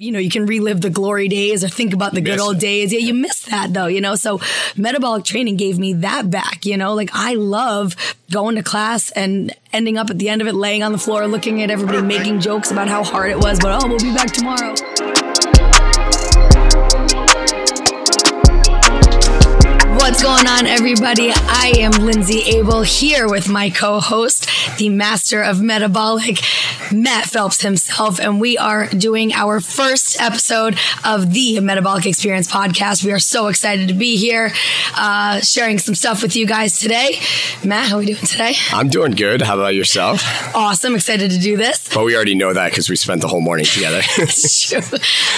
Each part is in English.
you know, you can relive the glory days or think about the good old days. Yeah, you miss that though, you know. So metabolic training gave me that back, you know. Like I love going to class and ending up at the end of it laying on the floor looking at everybody making jokes about how hard it was, but oh, we'll be back tomorrow. What's going on, everybody? I am Lynsey Abel here with my co host, the master of metabolic, Matt Phelps himself, and we are doing our first episode of the Metabolic Experience podcast. We are so excited to be here, uh, sharing some stuff with you guys today. Matt, how are we doing today? I'm doing good. How about yourself? Awesome. Excited to do this. But we already know that because we spent the whole morning together.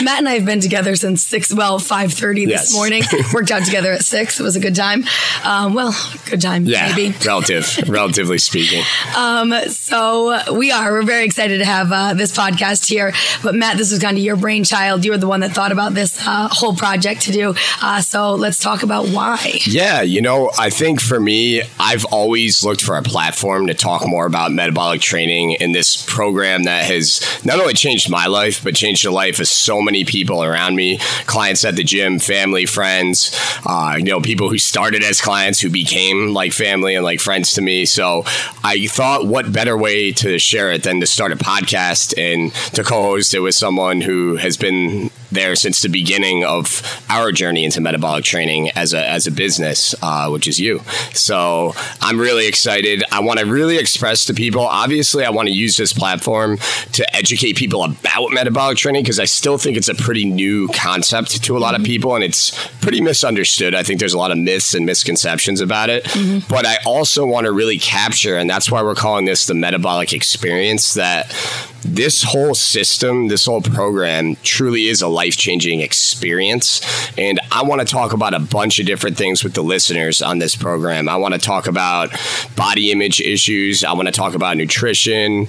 Matt and I have been together since six, well, five thirty this yes. morning. Worked out together at six. It was a good time. Um, well, good time, yeah, maybe. Relative, relatively speaking. Um, so we are. We're very excited to have uh, this podcast here. But Matt, this was kind of your brainchild. You were the one that thought about this uh, whole project to do. Uh, so let's talk about why. Yeah, you know, I think for me, I've always looked for a platform to talk more about metabolic training in this program that has not only changed my life, but changed the life of so many people around me, clients at the gym, family, friends, uh, you know, people who started as clients who became like family and like friends to me. So I thought, what better way to share it than to start a podcast and to co-host it with someone who has been there since the beginning of our journey into metabolic training as a as a business, uh, which is you. So I'm really excited. I want to really express to people. Obviously, I want to use this platform to educate people about metabolic training because I still think it's a pretty new concept to a lot of mm-hmm. people and it's pretty misunderstood. I think there's a lot of myths and misconceptions about it. Mm-hmm. But I also want to really capture, and that's why we're calling this the metabolic experience. That this whole system, this whole program truly is a life changing experience. And I want to talk about a bunch of different things with the listeners on this program. I want to talk about body image issues, I want to talk about nutrition,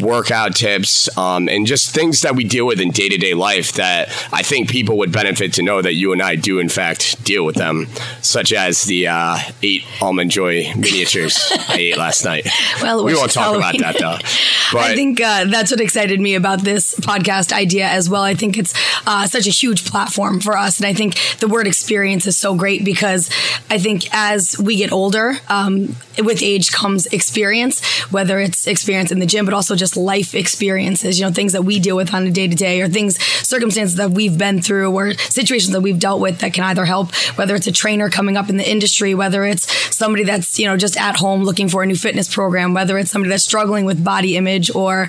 workout tips, um, and just things that we deal with in day to day life that I think people would benefit to know that you and I do, in fact, deal with them, such as the uh, eight almond joy miniatures I ate last night. Well, we won't talk Halloween. about that though. But I think uh, that's what excited me about this podcast idea as well. I think it's uh, such a huge platform for us, and I think the word experience is so great because I think as we get older, um, with age comes experience, whether it's experience in the gym, but also just life experiences, you know, things that we deal with on a day to day or things, circumstances that we've been through or situations that we've dealt with that can either help, whether it's a trainer coming up in the industry, whether it's somebody that's, you know, just at home looking for a new fitness program, whether it's somebody that's struggling with body image or,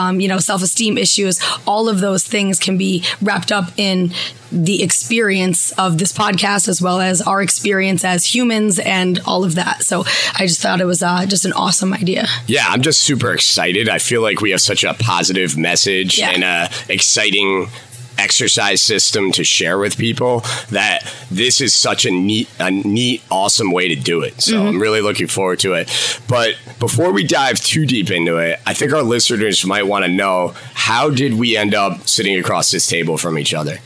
um, you know, self esteem issues, all of those things can be wrapped up in the experience of this podcast as well as our experience as humans and all of that. So I just thought it was uh, just an awesome idea. Yeah, I'm just super excited. I feel like we have such a positive message yeah. and a exciting exercise system to share with people that this is such a neat a neat awesome way to do it. So mm-hmm. i'm really looking forward to it. But before we dive too deep into it i think our listeners might want to know how did we end up sitting across this table from each other?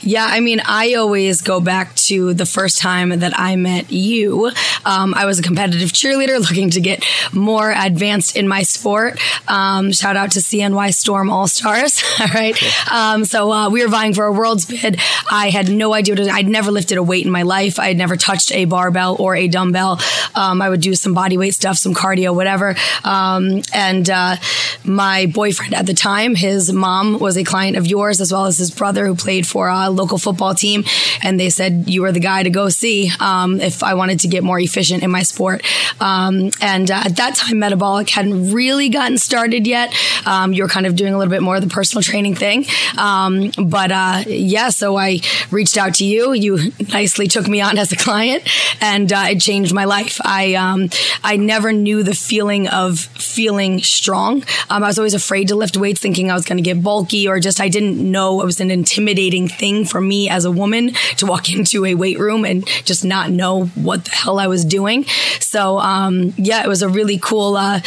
Yeah i mean i always go back to the first time that i met you. Um, i was a competitive cheerleader looking to get more advanced in my sport. Um, shout out to cny storm all stars all right? Um, so uh, we we were vying for a world's bid. I had no idea what I'd never lifted a weight in my life. I had never touched a barbell or a dumbbell. Um, I would do some body weight stuff, some cardio, whatever. Um, and uh, my boyfriend at the time, his mom was a client of yours, as well as his brother who played for a local football team. And they said you were the guy to go see um, if I wanted to get more efficient in my sport. Um, and uh, at that time, metabolic hadn't really gotten started yet. Um, you were kind of doing a little bit more of the personal training thing. But uh, yeah, so I reached out to you. You nicely took me on as a client, and uh, it changed my life. I um, I never knew the feeling of feeling strong. Um, I was always afraid to lift weights, thinking I was going to get bulky, or just I didn't know it was an intimidating thing for me as a woman to walk into a weight room and just not know what the hell I was doing. So um, yeah, it was a really cool. Uh,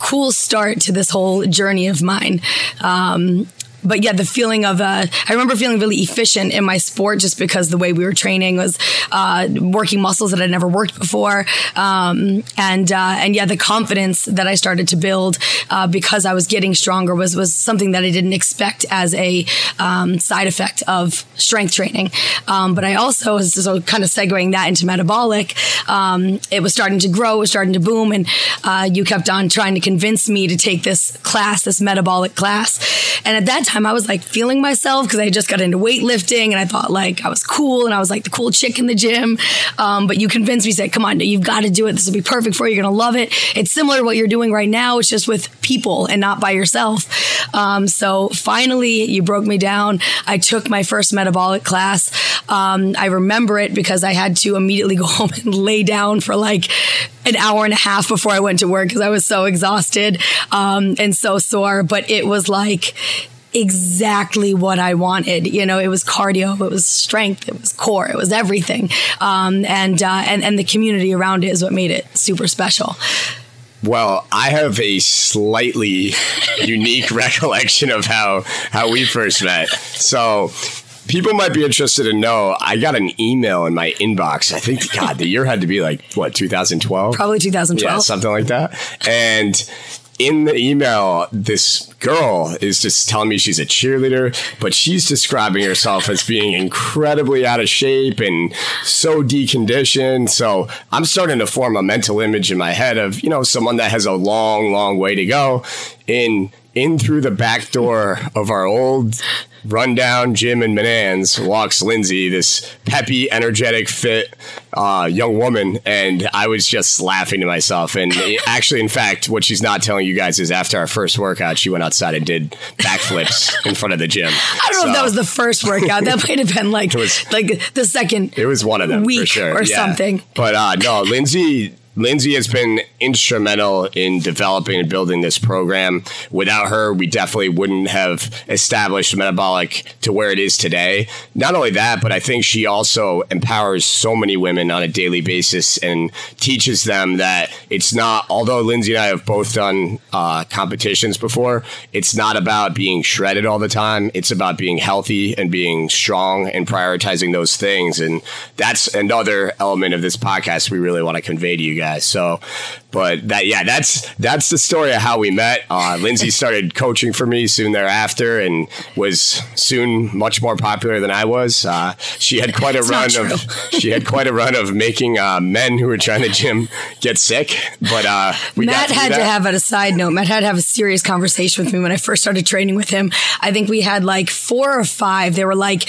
cool start to this whole journey of mine. Um, but yeah, the feeling of uh, I remember feeling really efficient in my sport just because the way we were training was uh, working muscles that I'd never worked before, um, and uh, and yeah, the confidence that I started to build uh, because I was getting stronger was was something that I didn't expect as a um, side effect of strength training. Um, but I also was so kind of segueing that into metabolic. Um, it was starting to grow, it was starting to boom, and uh, you kept on trying to convince me to take this class, this metabolic class, and at that I was like feeling myself because I just got into weightlifting and I thought like I was cool and I was like the cool chick in the gym. Um, but you convinced me, said, come on, you've got to do it. This will be perfect for you. You're going to love it. It's similar to what you're doing right now. It's just with people and not by yourself. Um, so finally you broke me down. I took my first metabolic class. Um, I remember it because I had to immediately go home and lay down for like an hour and a half before I went to work because I was so exhausted um, and so sore. But it was like exactly what I wanted. You know, it was cardio, it was strength, it was core, it was everything, um, and uh, and and the community around it is what made it super special. Well, I have a slightly unique recollection of how how we first met. So people might be interested to know I got an email in my inbox. I think God, the year had to be like what 2012, probably 2012, yeah, something like that. And in the email, this girl is just telling me she's a cheerleader, but she's describing herself as being incredibly out of shape and so deconditioned. So I'm starting to form a mental image in my head of, you know, someone that has a long, long way to go. In in through the back door of our old rundown gym in Menands walks Lynsey, this peppy, energetic, fit uh, young woman, and I was just laughing to myself. And actually, in fact, what she's not telling you guys is after our first workout, she went outside and did backflips in front of the gym. I don't so, know if that was the first workout. That might have been like was, like the second. It was one of them week sure. or yeah. something. But uh, no, Lynsey Lynsey has been instrumental in developing and building this program. Without her, we definitely wouldn't have established metabolic to where it is today. Not only that, but I think she also empowers so many women on a daily basis and teaches them that it's not, although Lynsey and I have both done uh, competitions before, it's not about being shredded all the time. It's about being healthy and being strong and prioritizing those things. And that's another element of this podcast we really want to convey to you guys. So, but that yeah, that's that's the story of how we met. Uh, Lynsey started coaching for me soon thereafter, and was soon much more popular than I was. Uh, she had quite a run of she had quite a run of making uh, men who were trying to gym get sick. But uh, Matt had to have, at a side note, Matt had to have a serious conversation with me when I first started training with him. I think we had like four or five. They were like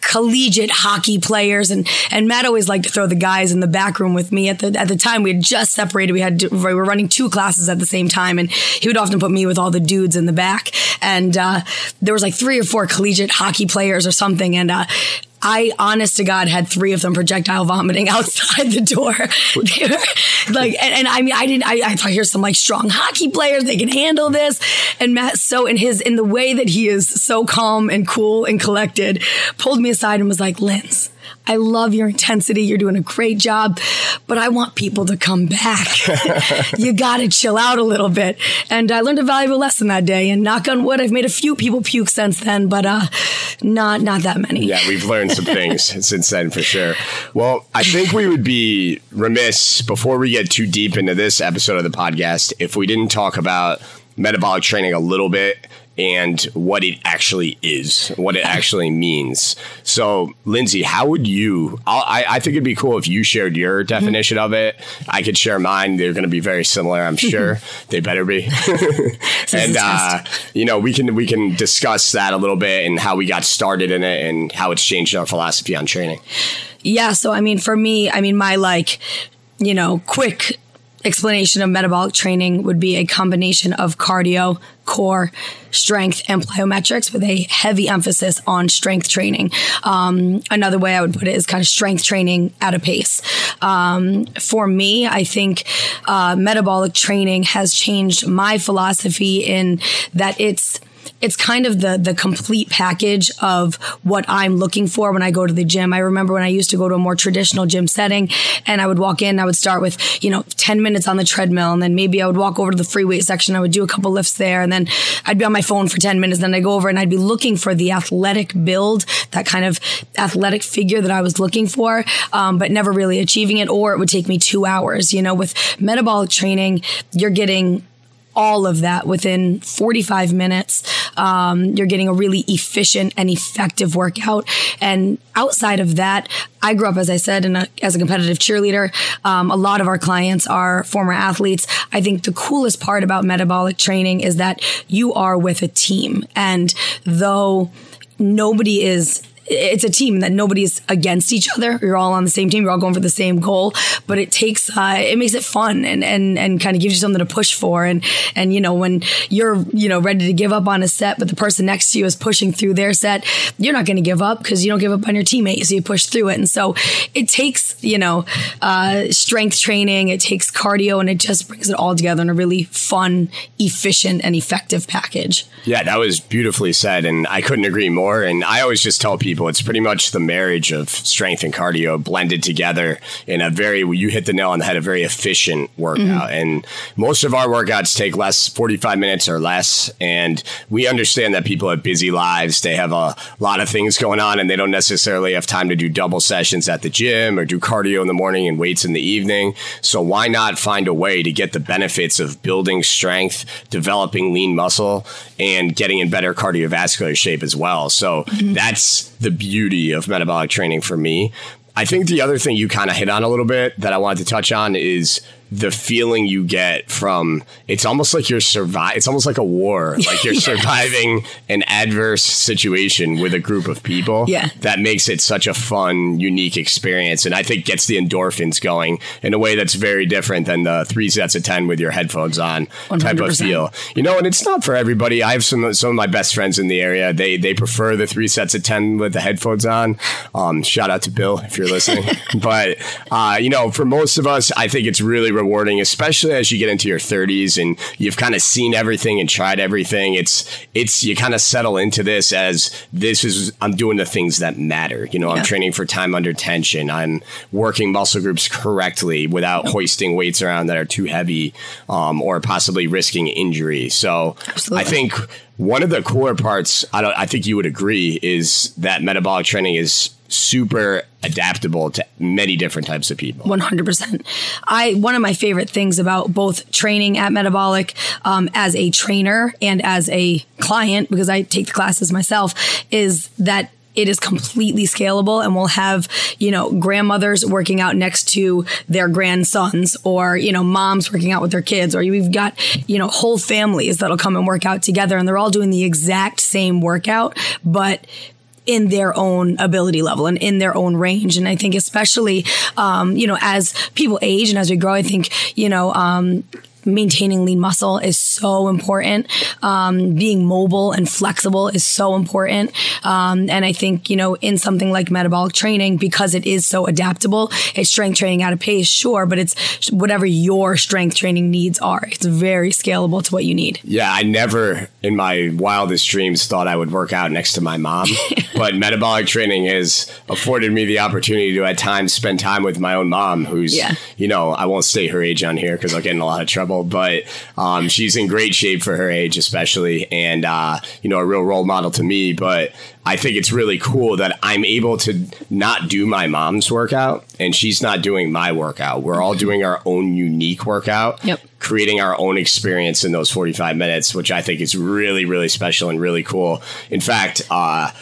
collegiate hockey players, and and Matt always liked to throw the guys in the back room with me. At the at the time, we had just separated. We had we were running two classes at the same time, and he would often put me with all the dudes in the back. And uh, there was like three or four collegiate hockey players or something, and uh, I, honest to God, had three of them projectile vomiting outside the door. like, and, and, I mean, I didn't, I, I thought here's some like strong hockey players. They can handle this. And Matt, so in his, in the way that he is so calm and cool and collected, pulled me aside and was like, Linz, I love your intensity. You're doing a great job, but I want people to come back. you got to chill out a little bit. And I learned a valuable lesson that day. And knock on wood, I've made a few people puke since then, but uh, not not that many. Yeah, we've learned some things since then for sure. Well, I think we would be remiss before we get too deep into this episode of the podcast if we didn't talk about metabolic training a little bit and what it actually is, what it actually means. So, Lynsey, how would you? I, I think it'd be cool if you shared your mm-hmm. definition mm-hmm. of it. I could share mine. They're going to be very similar, I'm sure. they better be. and uh, you know, we can we can discuss that a little bit and how we got started in it and how it's changed our philosophy on training. Yeah. So, I mean, for me, I mean, my like, you know, quick explanation of metabolic training would be a combination of cardio, core, strength, and plyometrics with a heavy emphasis on strength training. Um, another way I would put it is kind of strength training at a pace. Um, for me, I think uh, metabolic training has changed my philosophy in that it's it's kind of the the complete package of what I'm looking for when I go to the gym. I remember when I used to go to a more traditional gym setting and I would walk in, I would start with, you know, 10 minutes on the treadmill and then maybe I would walk over to the free weight section. I would do a couple lifts there and then I'd be on my phone for 10 minutes. Then I'd go over and I'd be looking for the athletic build, that kind of athletic figure that I was looking for, um, but never really achieving it. Or it would take me two hours. You know, with metabolic training, you're getting all of that within 45 minutes. Um, you're getting a really efficient and effective workout. And outside of that, I grew up, as I said, a, as a competitive cheerleader. Um, a lot of our clients are former athletes. I think the coolest part about metabolic training is that you are with a team. And though nobody is it's a team that nobody's against each other. You're all on the same team. You're all going for the same goal. But it takes uh, it makes it fun and and and kind of gives you something to push for. And and you know when you're you know ready to give up on a set, but the person next to you is pushing through their set, you're not going to give up because you don't give up on your teammate. So you push through it. And so it takes you know uh, strength training. It takes cardio, and it just brings it all together in a really fun, efficient, and effective package. Yeah, that was beautifully said, and I couldn't agree more. And I always just tell people people. It's pretty much the marriage of strength and cardio blended together in a very, you hit the nail on the head, a very efficient workout. Mm-hmm. And most of our workouts take less, 45 minutes or less. And we understand that people have busy lives. They have a lot of things going on and they don't necessarily have time to do double sessions at the gym or do cardio in the morning and weights in the evening. So why not find a way to get the benefits of building strength, developing lean muscle, and getting in better cardiovascular shape as well? So mm-hmm. that's the beauty of metabolic training for me. I think the other thing you kind of hit on a little bit that I wanted to touch on is the feeling you get from it's almost like you're survive it's almost like a war. Like you're yes. surviving an adverse situation with a group of people yeah. that makes it such a fun unique experience and i think gets the endorphins going in a way that's very different than the three sets of 10 with your headphones on 100%. type of feel. you know and it's not for everybody. I have some some of my best friends in the area. They they prefer the three sets of 10 with the headphones on. Um shout out to bill if you're listening. But uh you know for most of us i think it's really rewarding, especially as you get into your 30s and you've kind of seen everything and tried everything. It's it's you kind of settle into this as this is I'm doing the things that matter. You know, yeah. I'm training for time under tension. I'm working muscle groups correctly without yep. hoisting weights around that are too heavy um, or possibly risking injury. So Absolutely. I think one of the cooler parts, I don't I think you would agree, is that metabolic training is super adaptable to many different types of people. 100% i one of my favorite things about both training at metabolic um, as a trainer and as a client because i take the classes myself is that it is completely scalable and we'll have, you know, grandmothers working out next to their grandsons or, you know, moms working out with their kids or we've got, you know, whole families that'll come and work out together and they're all doing the exact same workout, but in their own ability level and in their own range. And I think especially, um, you know, as people age and as we grow, I think, you know, um, maintaining lean muscle is so important. Um, being mobile and flexible is so important. Um, and I think, you know, in something like metabolic training, because it is so adaptable, it's strength training at a pace, sure, but it's whatever your strength training needs are. It's very scalable to what you need. Yeah, I never in my wildest dreams thought I would work out next to my mom, but metabolic training has afforded me the opportunity to at times spend time with my own mom, who's, yeah. you know, I won't say her age on here because I'll get in a lot of trouble but um, she's in great shape for her age, especially, and uh, you know, a real role model to me. But I think it's really cool that I'm able to not do my mom's workout and she's not doing my workout. We're all doing our own unique workout. Yep. Creating our own experience in those 45 minutes, which I think is really, really special and really cool. In fact, uh,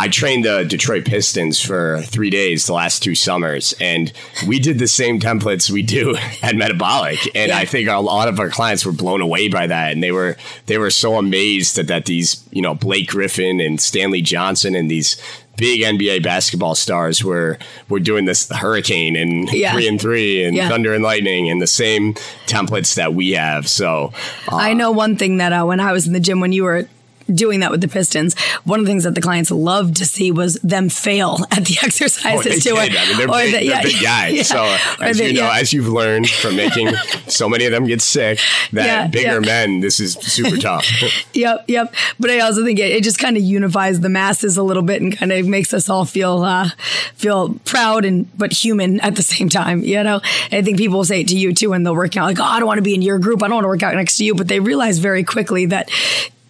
I trained the Detroit Pistons for three days the last two summers, and we did the same templates we do at Metabolic. And yeah. I think a lot of our clients were blown away by that, and they were they were so amazed that, that these you know Blake Griffin and Stanley Johnson and these big NBA basketball stars were were doing this hurricane and yeah. three and three and yeah. thunder and lightning and the same templates that we have. So uh, I know one thing that uh, when I was in the gym when you were doing that with the Pistons, one of the things that the clients loved to see was them fail at the exercises oh, too. I mean, they're, big, the, they're big guys. Yeah. So as you know, as you've learned from making so many of them get sick, that bigger men, this is super tough. yep, yep. But I also think it, it just kind of unifies the masses a little bit and kind of makes us all feel uh, feel proud and but human at the same time. You know, I think people will say it to you too when they'll work out like, oh, I don't want to be in your group. I don't want to work out next to you, but they realize very quickly that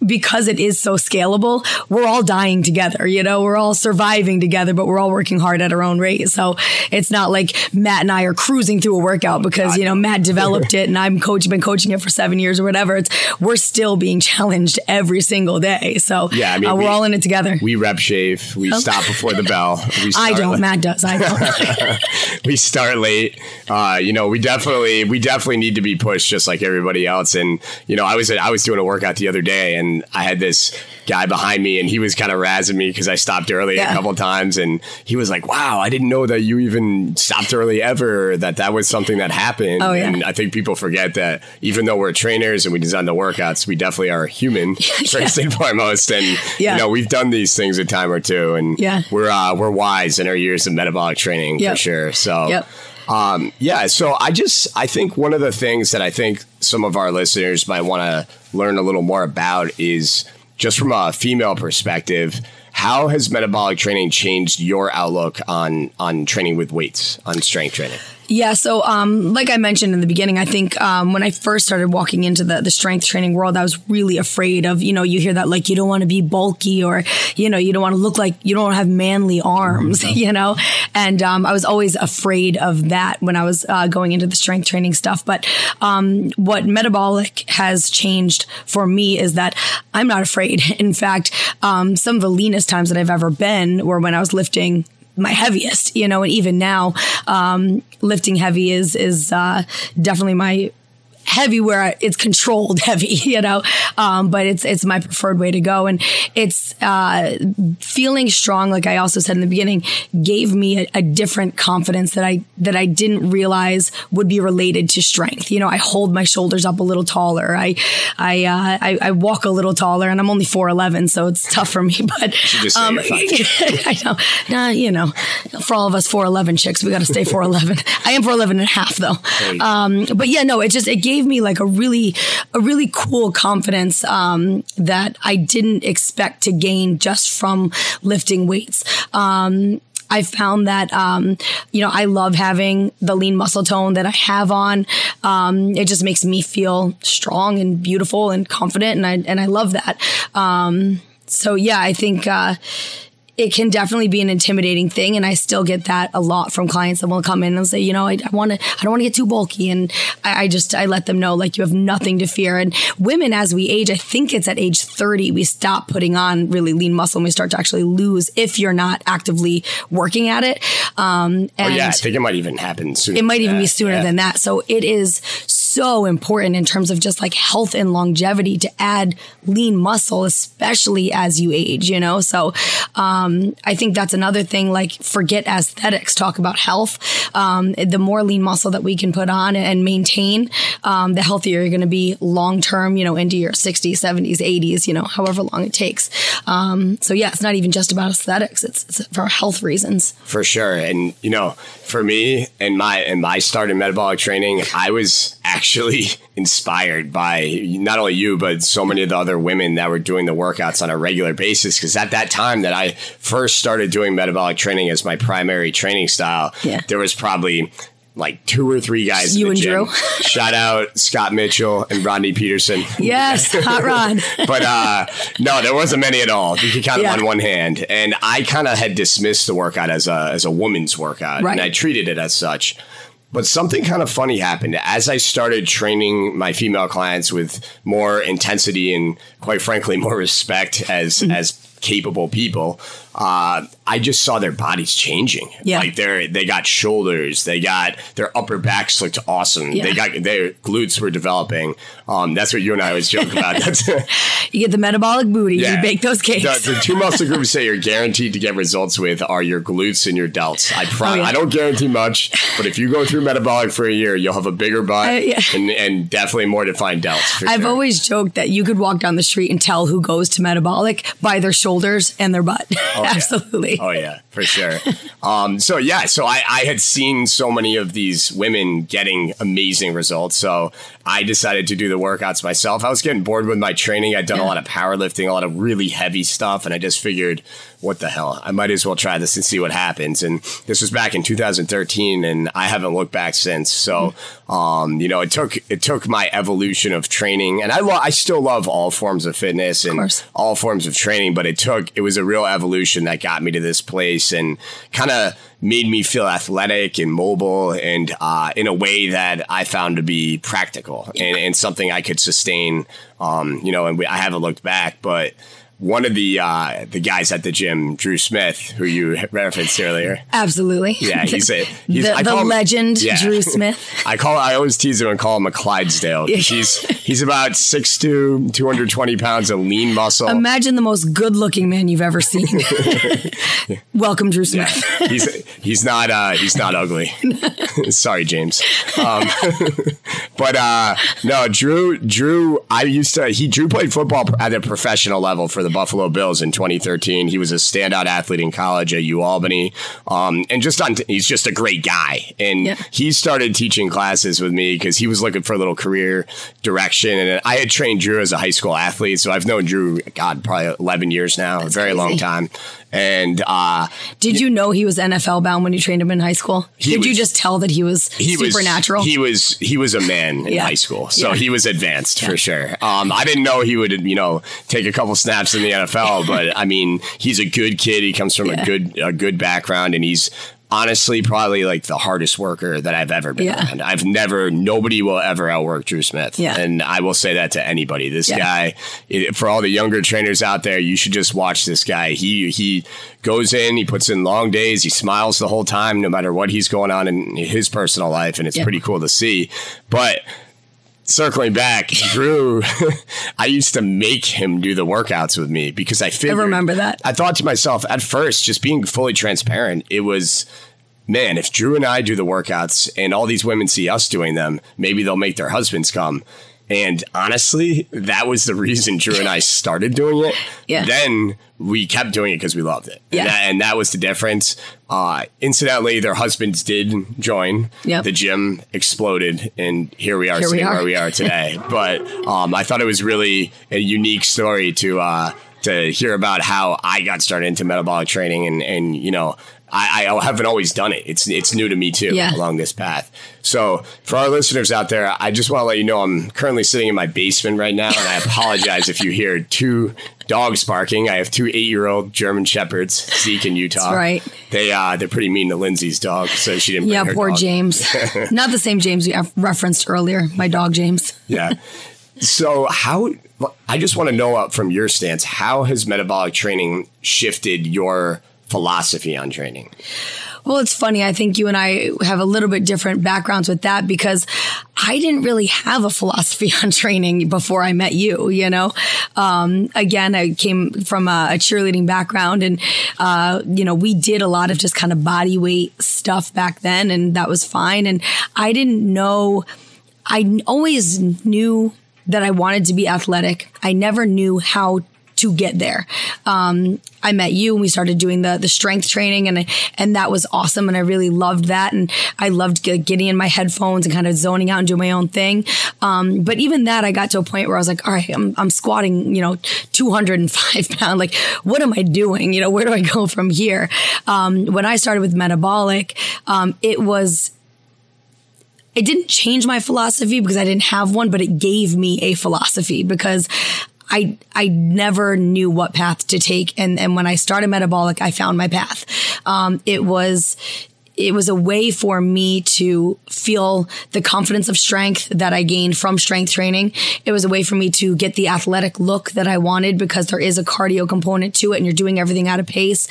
because it is so scalable, we're all dying together. You know, we're all surviving together, but we're all working hard at our own rate. So it's not like Matt and I are cruising through a workout because, you know, Matt developed it and I'm coach, been coaching it for seven years or whatever. It's, we're still being challenged every single day. So yeah, I mean, uh, we're we, all in it together. We rep shave. We stop before the bell. I don't. Late. Matt does. I don't. we start late. Uh, you know, we definitely, we definitely need to be pushed just like everybody else. And, you know, I was, I was doing a workout the other day and I had this guy behind me, and he was kind of razzing me because I stopped early yeah. a couple times, and he was like, "Wow, I didn't know that you even stopped early ever. That that was something that happened." Oh, yeah. And I think people forget that even though we're trainers and we design the workouts, we definitely are human first yeah. and foremost, and you know we've done these things a time or two, and yeah. we're uh, we're wise in our years of metabolic training yep. for sure. So. Yep. Um, yeah, so I just I think one of the things that I think some of our listeners might want to learn a little more about is just from a female perspective. How has metabolic training changed your outlook on on training with weights, on strength training? Yeah. So, um, like I mentioned in the beginning, I think um, when I first started walking into the, the strength training world, I was really afraid of, you know, you hear that like you don't want to be bulky or, you know, you don't want to look like you don't have manly arms, mm-hmm. you know? And um, I was always afraid of that when I was uh, going into the strength training stuff. But um, what metabolic has changed for me is that I'm not afraid. In fact, um, some of the leanest times that I've ever been were when I was lifting my heaviest, you know, and even now, um, lifting heavy is, is, uh, definitely my, heavy where it's controlled heavy, you know. Um, but it's it's my preferred way to go, and it's uh, feeling strong. Like I also said in the beginning, gave me a, a, different confidence that I that I didn't realize would be related to strength. You know, I hold my shoulders up a little taller. I I uh, I, I, walk a little taller, and I'm only four eleven, so it's tough for me. But um, I know, nah, you know, for all of us four eleven chicks, we got to stay four eleven. I am four eleven and a half though. Um, but yeah, no, it just it gave gave me like a really, a really cool confidence um, that I didn't expect to gain just from lifting weights. Um, I found that, um, you know, I love having the lean muscle tone that I have on. Um, it just makes me feel strong and beautiful and confident. And I, and I love that. Um, so yeah, I think, uh, it can definitely be an intimidating thing. And I still get that a lot from clients that will come in and say, you know, I, I want to, I don't want to get too bulky. And I, I, just, I let them know like you have nothing to fear. And women, as we age, I think it's at age 30, we stop putting on really lean muscle and we start to actually lose if you're not actively working at it. Um, and oh, yeah, I think it might even happen sooner. It might even be sooner yeah. than that. So it is so important in terms of just like health and longevity to add lean muscle, especially as you age, you know? So, um, I think that's another thing, like forget aesthetics, talk about health. Um, the more lean muscle that we can put on and maintain, um, the healthier you're going to be long term, you know, into your 60s, 70s, 80s, you know, however long it takes. Um, so yeah, it's not even just about aesthetics. It's, it's for health reasons. For sure. And, you know, for me and my, and my start in metabolic training, I was actually inspired by not only you, but so many of the other women that were doing the workouts on a regular basis. Cause at that time that I first started doing metabolic training as my primary training style, yeah. there was probably like two or three guys. You and gym. Drew. Shout out Scott Mitchell and Rodney Peterson. Yes, hot Rod. but uh, no, there wasn't many at all. You could count yeah. them on one hand. And I kind of had dismissed the workout as a as a woman's workout, right. and I treated it as such. But something kind of funny happened as I started training my female clients with more intensity and, quite frankly, more respect as mm-hmm. as capable people. Uh, I just saw their bodies changing. Yeah. Like they're they got shoulders, they got their upper backs looked awesome. Yeah. They got their glutes were developing. Um, that's what you and I always joke about. That's You get the metabolic booty. Yeah. You bake those cakes. the, the two muscle groups that you're guaranteed to get results with are your glutes and your delts. I pro- Oh, yeah. I don't guarantee much, but if you go through metabolic for a year, you'll have a bigger butt Uh, yeah. and, and definitely more defined delts. For I've sure. always joked that you could walk down the street and tell who goes to metabolic by their shoulders and their butt. Oh, yeah. Absolutely. Oh yeah, for sure. um, so yeah, so I, I had seen so many of these women getting amazing results. So I decided to do the workouts myself. I was getting bored with my training. I'd done a lot of powerlifting, a lot of really heavy stuff, and I just figured, what the hell? I might as well try this and see what happens. And this was back in 2013, and I haven't looked back since. So, um, you know, it took it took my evolution of training, and I lo- I still love all forms of fitness and course. all forms of training, but it took it was a real evolution that got me to this place and kind of made me feel athletic and mobile and uh, in a way that I found to be practical and, and something I could sustain. Um, you know, and we, I haven't looked back, but one of the uh, the guys at the gym, Drew Smith, who you referenced earlier. Absolutely. Yeah, he's a he's, the, the him- legend, Yeah. Drew Smith. I call I always tease him and call him a Clydesdale. He's he's about 6'2", 220 pounds of lean muscle. Imagine the most good looking man you've ever seen. Welcome, Drew Yeah, Smith. he's he's not uh, he's not ugly. Sorry, James. Um, but uh, no, Drew Drew. I used to. He Drew played football at a professional level for the Buffalo Bills in 2013. He was a standout athlete in college at U Albany, um, and just on. He's just a great guy, and Yeah. he started teaching classes with me because he was looking for a little career direction. And I had trained Drew as a high school athlete, so I've known Drew. God, probably 11 years now, a very long time. And uh, Did you know he was NFL bound when you trained him in high school? Did you just tell that he was he supernatural? Was, he was he was a man in Yeah. high school, so Yeah. he was advanced for sure. Um, I didn't know he would you know take a couple snaps in the NFL, but I mean he's a good kid. He comes from Yeah. a good a good background, and he's honestly probably like the hardest worker that I've ever been Yeah. around. I've never nobody will ever outwork Drew Smith, Yeah. and I will say that to anybody. This Yeah. guy, for all the younger trainers out there, you should just watch this guy. He he goes in, he puts in long days, he smiles the whole time, no matter what he's going on in his personal life, and it's Yeah. pretty cool to see. But circling back, Drew, I used to make him do the workouts with me because I figured. I remember that. I thought to myself at first, just being fully transparent, it was. Man, if Drew and I do the workouts and all these women see us doing them, maybe they'll make their husbands come. And honestly, that was the reason Drew and I started doing it. Yeah. Then we kept doing it because we loved it. Yeah. And that, and that was the difference. Uh, incidentally, their husbands did join. Yep. The gym exploded, and here we are Here we are. where we are today. but um, I thought it was really a unique story to uh, to hear about how I got started into metabolic training, and and you know. I, I haven't always done it. It's it's new to me too Yeah. along this path. So for our listeners out there, I just want to let you know I'm currently sitting in my basement right now, and I apologize if you hear two dogs barking. I have two eight year old German shepherds, Zeke and Utah. That's right. They uh they're pretty mean to Lynsey's dog, so she didn't. bring yeah, poor dog. James. Not the same James we referenced earlier. My dog James. Yeah. So how? I just want to know uh, from your stance, how has metabolic training shifted your philosophy on training? Well, it's funny. I think you and I have a little bit different backgrounds with that because I didn't really have a philosophy on training before I met you, you know? Um, again, I came from a, a cheerleading background and, uh, you know, we did a lot of just kind of body weight stuff back then and that was fine. And I didn't know, I always knew that I wanted to be athletic. I never knew how to get there. Um, I met you and we started doing the the strength training and and that was awesome and I really loved that and I loved ge- getting in my headphones and kind of zoning out and doing my own thing. Um, but even that, I got to a point where I was like, all right, I'm I'm squatting, you know, 205 pound. Like, what am I doing? You know, where do I go from here? Um, when I started with metabolic, um, it was it didn't change my philosophy because I didn't have one, but it gave me a philosophy because I I never knew what path to take. And and when I started metabolic, I found my path. Um, it was it was a way for me to feel the confidence of strength that I gained from strength training. It was a way for me to get the athletic look that I wanted because there is a cardio component to it and you're doing everything at a pace.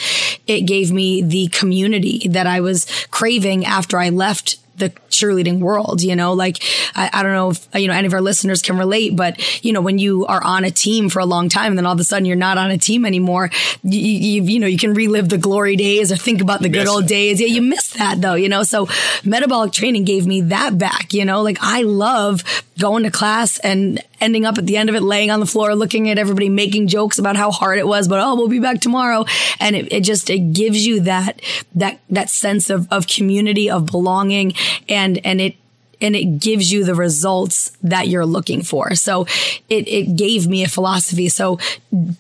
It gave me the community that I was craving after I left the cheerleading world, you know, like I, I, don't know if, you know, any of our listeners can relate, but you know, when you are on a team for a long time and then all of a sudden you're not on a team anymore, you, you, you know, you can relive the glory days or think about the good old days. Yeah. You miss that though, you know, so metabolic training gave me that back, you know, like I love going to class and ending up at the end of it laying on the floor looking at everybody making jokes about how hard it was but oh we'll be back tomorrow and it, it just it gives you that that that sense of, of community of belonging and and it and it gives you the results that you're looking for. So it, it gave me a philosophy. So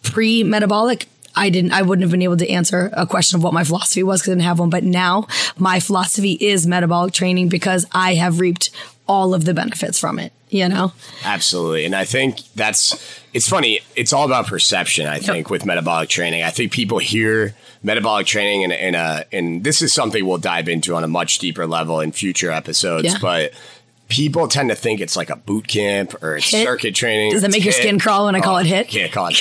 pre metabolic, I didn't, I wouldn't have been able to answer a question of what my philosophy was because I didn't have one. But now my philosophy is metabolic training because I have reaped all of the benefits from it, you know? Absolutely. And I think that's, it's funny. It's all about perception, I think, yep. with metabolic training. I think people hear metabolic training and and uh and this is something we'll dive into on a much deeper level in future episodes yeah. but people tend to think it's like a boot camp or it's HIIT? circuit training. Does that make your skin crawl when I call it hit? Can't call it.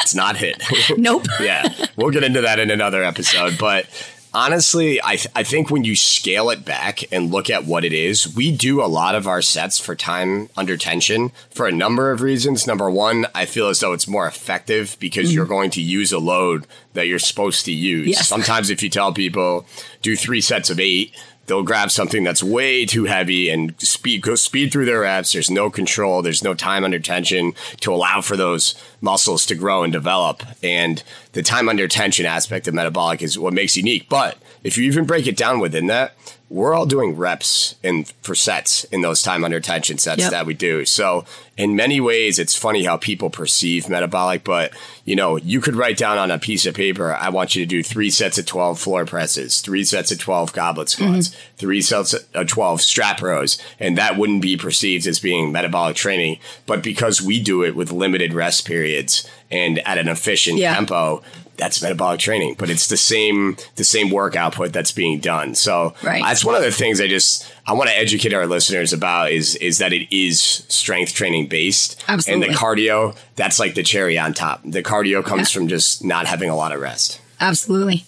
it's not hit. Nope. yeah, we'll get into that in another episode. But honestly, I, th- I think when you scale it back and look at what it is, we do a lot of our sets for time under tension for a number of reasons. Number one, I feel as though it's more effective because mm-hmm. you're going to use a load that you're supposed to use. Yes. Sometimes if you tell people do three sets of eight, they'll grab something that's way too heavy and speed go speed through their reps. There's no control. There's no time under tension to allow for those muscles to grow and develop. And the time under tension aspect of metabolic is what makes unique. But if you even break it down within that, we're all doing reps in for sets in those time under tension sets yep. that we do. So in many ways, it's funny how people perceive metabolic, but you know, you could write down on a piece of paper, I want you to do three sets of 12 floor presses, three sets of 12 goblet squats, mm-hmm. three sets of 12 strap rows. And that wouldn't be perceived as being metabolic training. But because we do it with limited rest periods and at an efficient yeah. tempo, that's metabolic training, but it's the same the same work output that's being done. So right. that's one of the things I just I want to educate our listeners about is is that it is strength training based. Absolutely. And the cardio, that's like the cherry on top. The cardio comes yeah. from just not having a lot of rest. Absolutely.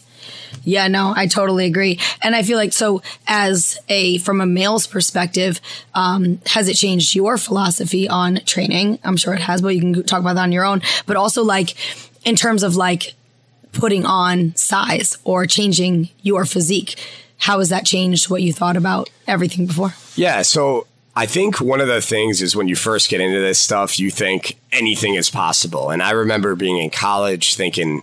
Yeah, no, I totally agree. And I feel like so as a from a male's perspective, um, has it changed your philosophy on training? I'm sure it has, but you can talk about that on your own. But also like in terms of like putting on size or changing your physique. How has that changed what you thought about everything before? Yeah. So I think one of the things is when you first get into this stuff, you think anything is possible. And I remember being in college thinking,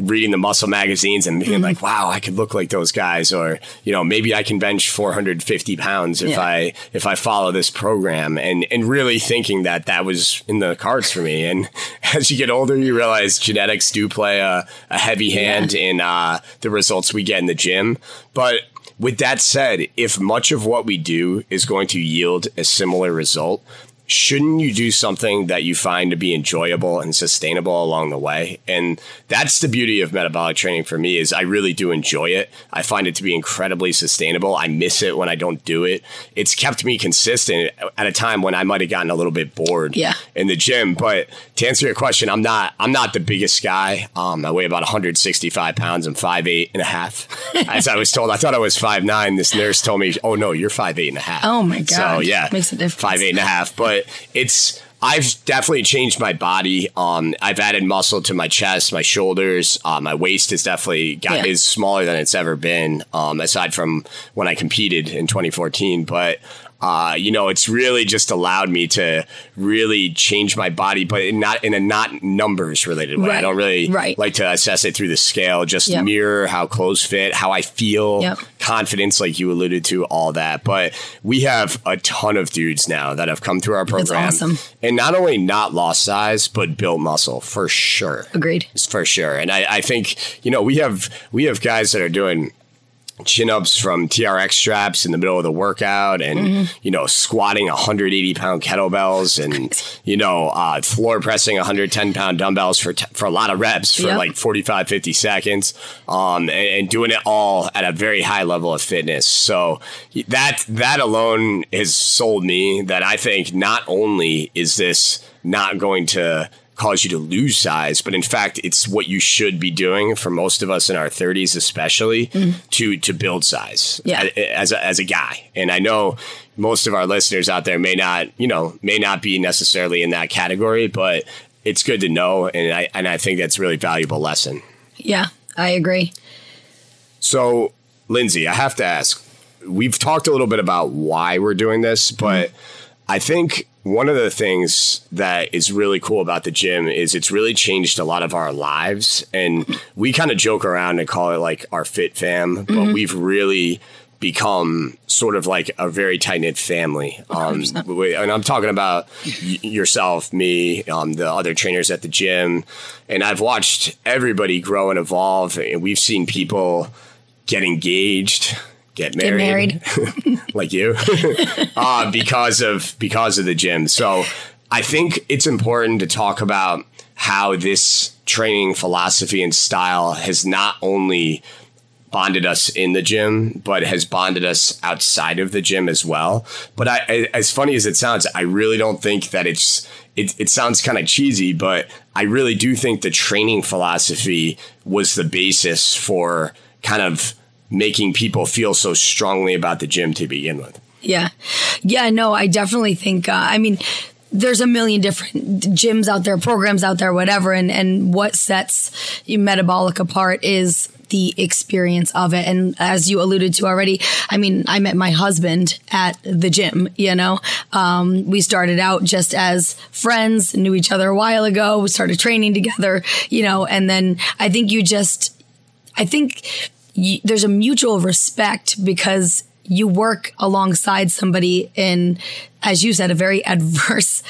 reading the muscle magazines and being mm-hmm. like, wow, I could look like those guys, or you know, maybe I can bench 450 pounds if yeah. I if I follow this program, and and really thinking that that was in the cards for me. And as you get older, you realize genetics do play a, a heavy hand yeah. in uh, the results we get in the gym, but. With that said, if much of what we do is going to yield a similar result, shouldn't you do something that you find to be enjoyable and sustainable along the way? And that's the beauty of metabolic training for me is i really do enjoy it. I find it to be incredibly sustainable. I miss it when i don't do it. It's kept me consistent at a time when i might have gotten a little bit bored yeah. in the gym. But to answer your question i'm not i'm not the biggest guy. Um, i weigh about 165 pounds. I'm 5'8 and a half. As i was told i thought i was five nine. this nurse told me oh no you're five eight and a half." oh my god. so yeah makes a difference. Five eight and a half, but it's I've definitely changed my body. Um, I've added muscle to my chest, my shoulders. Uh, my waist is definitely got yeah. is smaller than it's ever been. Um, aside from when I competed in 2014, but uh, you know, it's really just allowed me to really change my body, but in not in a not numbers related way. Right. I don't really right. like to assess it through the scale. Just yep. mirror how clothes fit, how I feel, yep. confidence, like you alluded to, all that. But we have a ton of dudes now that have come through our program, awesome. and not only not lost size, but built muscle for sure. Agreed, for sure. And I, I think you know we have we have guys that are doing chin ups from TRX straps in the middle of the workout and, mm-hmm. you know, squatting 180 pound kettlebells and, you know, uh, floor pressing 110 pound dumbbells for, t- for a lot of reps for yep. like 45, 50 seconds. Um, and, and, doing it all at a very high level of fitness. So that, that alone has sold me that I think not only is this not going to cause you to lose size, but in fact, it's what you should be doing for most of us in our 30s, especially mm. to to build size. Yeah. as a, as a guy, and I know most of our listeners out there may not, you know, may not be necessarily in that category, but it's good to know, and I and I think that's a really valuable lesson. Yeah, I agree. So, Lynsey, I have to ask. We've talked a little bit about why we're doing this, but mm. I think one of the things that is really cool about the gym is it's really changed a lot of our lives. And we kind of joke around and call it like our fit fam, but mm-hmm. we've really become sort of like a very tight knit family. Um, and I'm talking about y- yourself, me, um, the other trainers at the gym. And I've watched everybody grow and evolve. And we've seen people get engaged get married, get married. like you, uh, because of because of the gym. So I think it's important to talk about how this training philosophy and style has not only bonded us in the gym, but has bonded us outside of the gym as well. But I, as funny as it sounds, I really don't think that it's. It, it sounds kind of cheesy, but I really do think the training philosophy was the basis for kind of making people feel so strongly about the gym to begin with. Yeah. Yeah, no, I definitely think, uh, I mean, there's a million different gyms out there, programs out there, whatever. And, and what sets metabolic apart is the experience of it. And as you alluded to already, I mean, I met my husband at the gym, you know, um, we started out just as friends, knew each other a while ago. We started training together, you know, and then I think you just, I think you, there's a mutual respect because you work alongside somebody in, as you said, a very adverse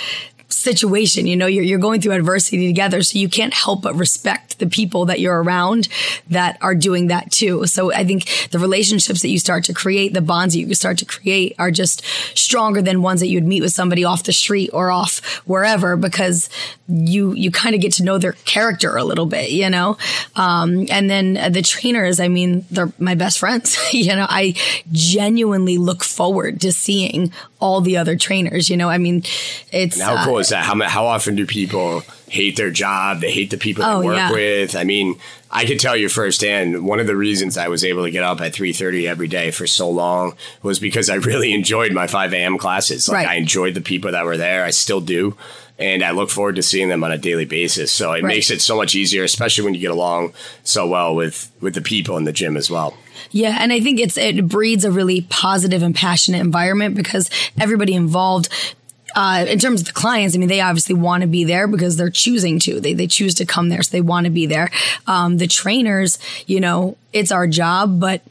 situation. You know, you're, you're going through adversity together. So you can't help but respect the people that you're around that are doing that too. So I think the relationships that you start to create, the bonds that you start to create are just stronger than ones that you'd meet with somebody off the street or off wherever because you, you kind of get to know their character a little bit, you know? Um, and then the trainers, I mean, they're my best friends. you know, I genuinely look forward to seeing all the other trainers, you know? I mean, it's. And how cool uh, is that? How, how often do people hate their job? They hate the people oh, they work yeah. with. I mean, I can tell you firsthand, one of the reasons I was able to get up at 3.30 every day for so long was because I really enjoyed my 5 a.m. classes. Like, right. I enjoyed the people that were there. I still do. And I look forward to seeing them on a daily basis. So it right. makes it so much easier, especially when you get along so well with, with the people in the gym as well. Yeah, and I think it's it breeds a really positive and passionate environment because everybody involved uh, in terms of the clients, I mean, they obviously want to be there because they're choosing to. They they choose to come there, so they want to be there. Um, the trainers, you know, it's our job, but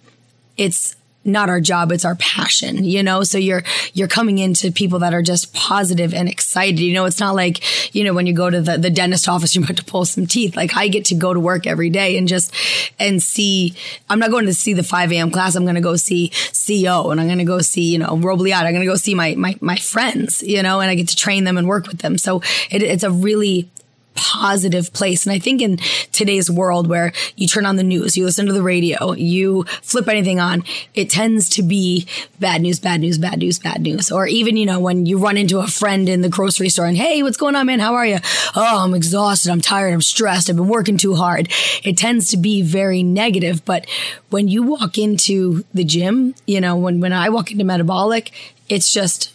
it's not our job it's our passion you know? So you're you're coming into people that are just positive and excited you know? It's not like you know when you go to the, the dentist office you're about to pull some teeth. Like i get to go to work every day and just and see i'm not going to see the 5 a.m class i'm going to go see co and i'm going to go see you know robliata i'm going to go see my, my my friends you know? And i get to train them and work with them. So it, it's a really positive place. And I think in today's world where you turn on the news, you listen to the radio, you flip anything on, it tends to be bad news, bad news, bad news, bad news. Or even, you know, when you run into a friend in the grocery store and, hey, what's going on, man? How are you? Oh, I'm exhausted. I'm tired. I'm stressed. I've been working too hard. It tends to be very negative. But when you walk into the gym, you know, when, when I walk into metabolic, it's just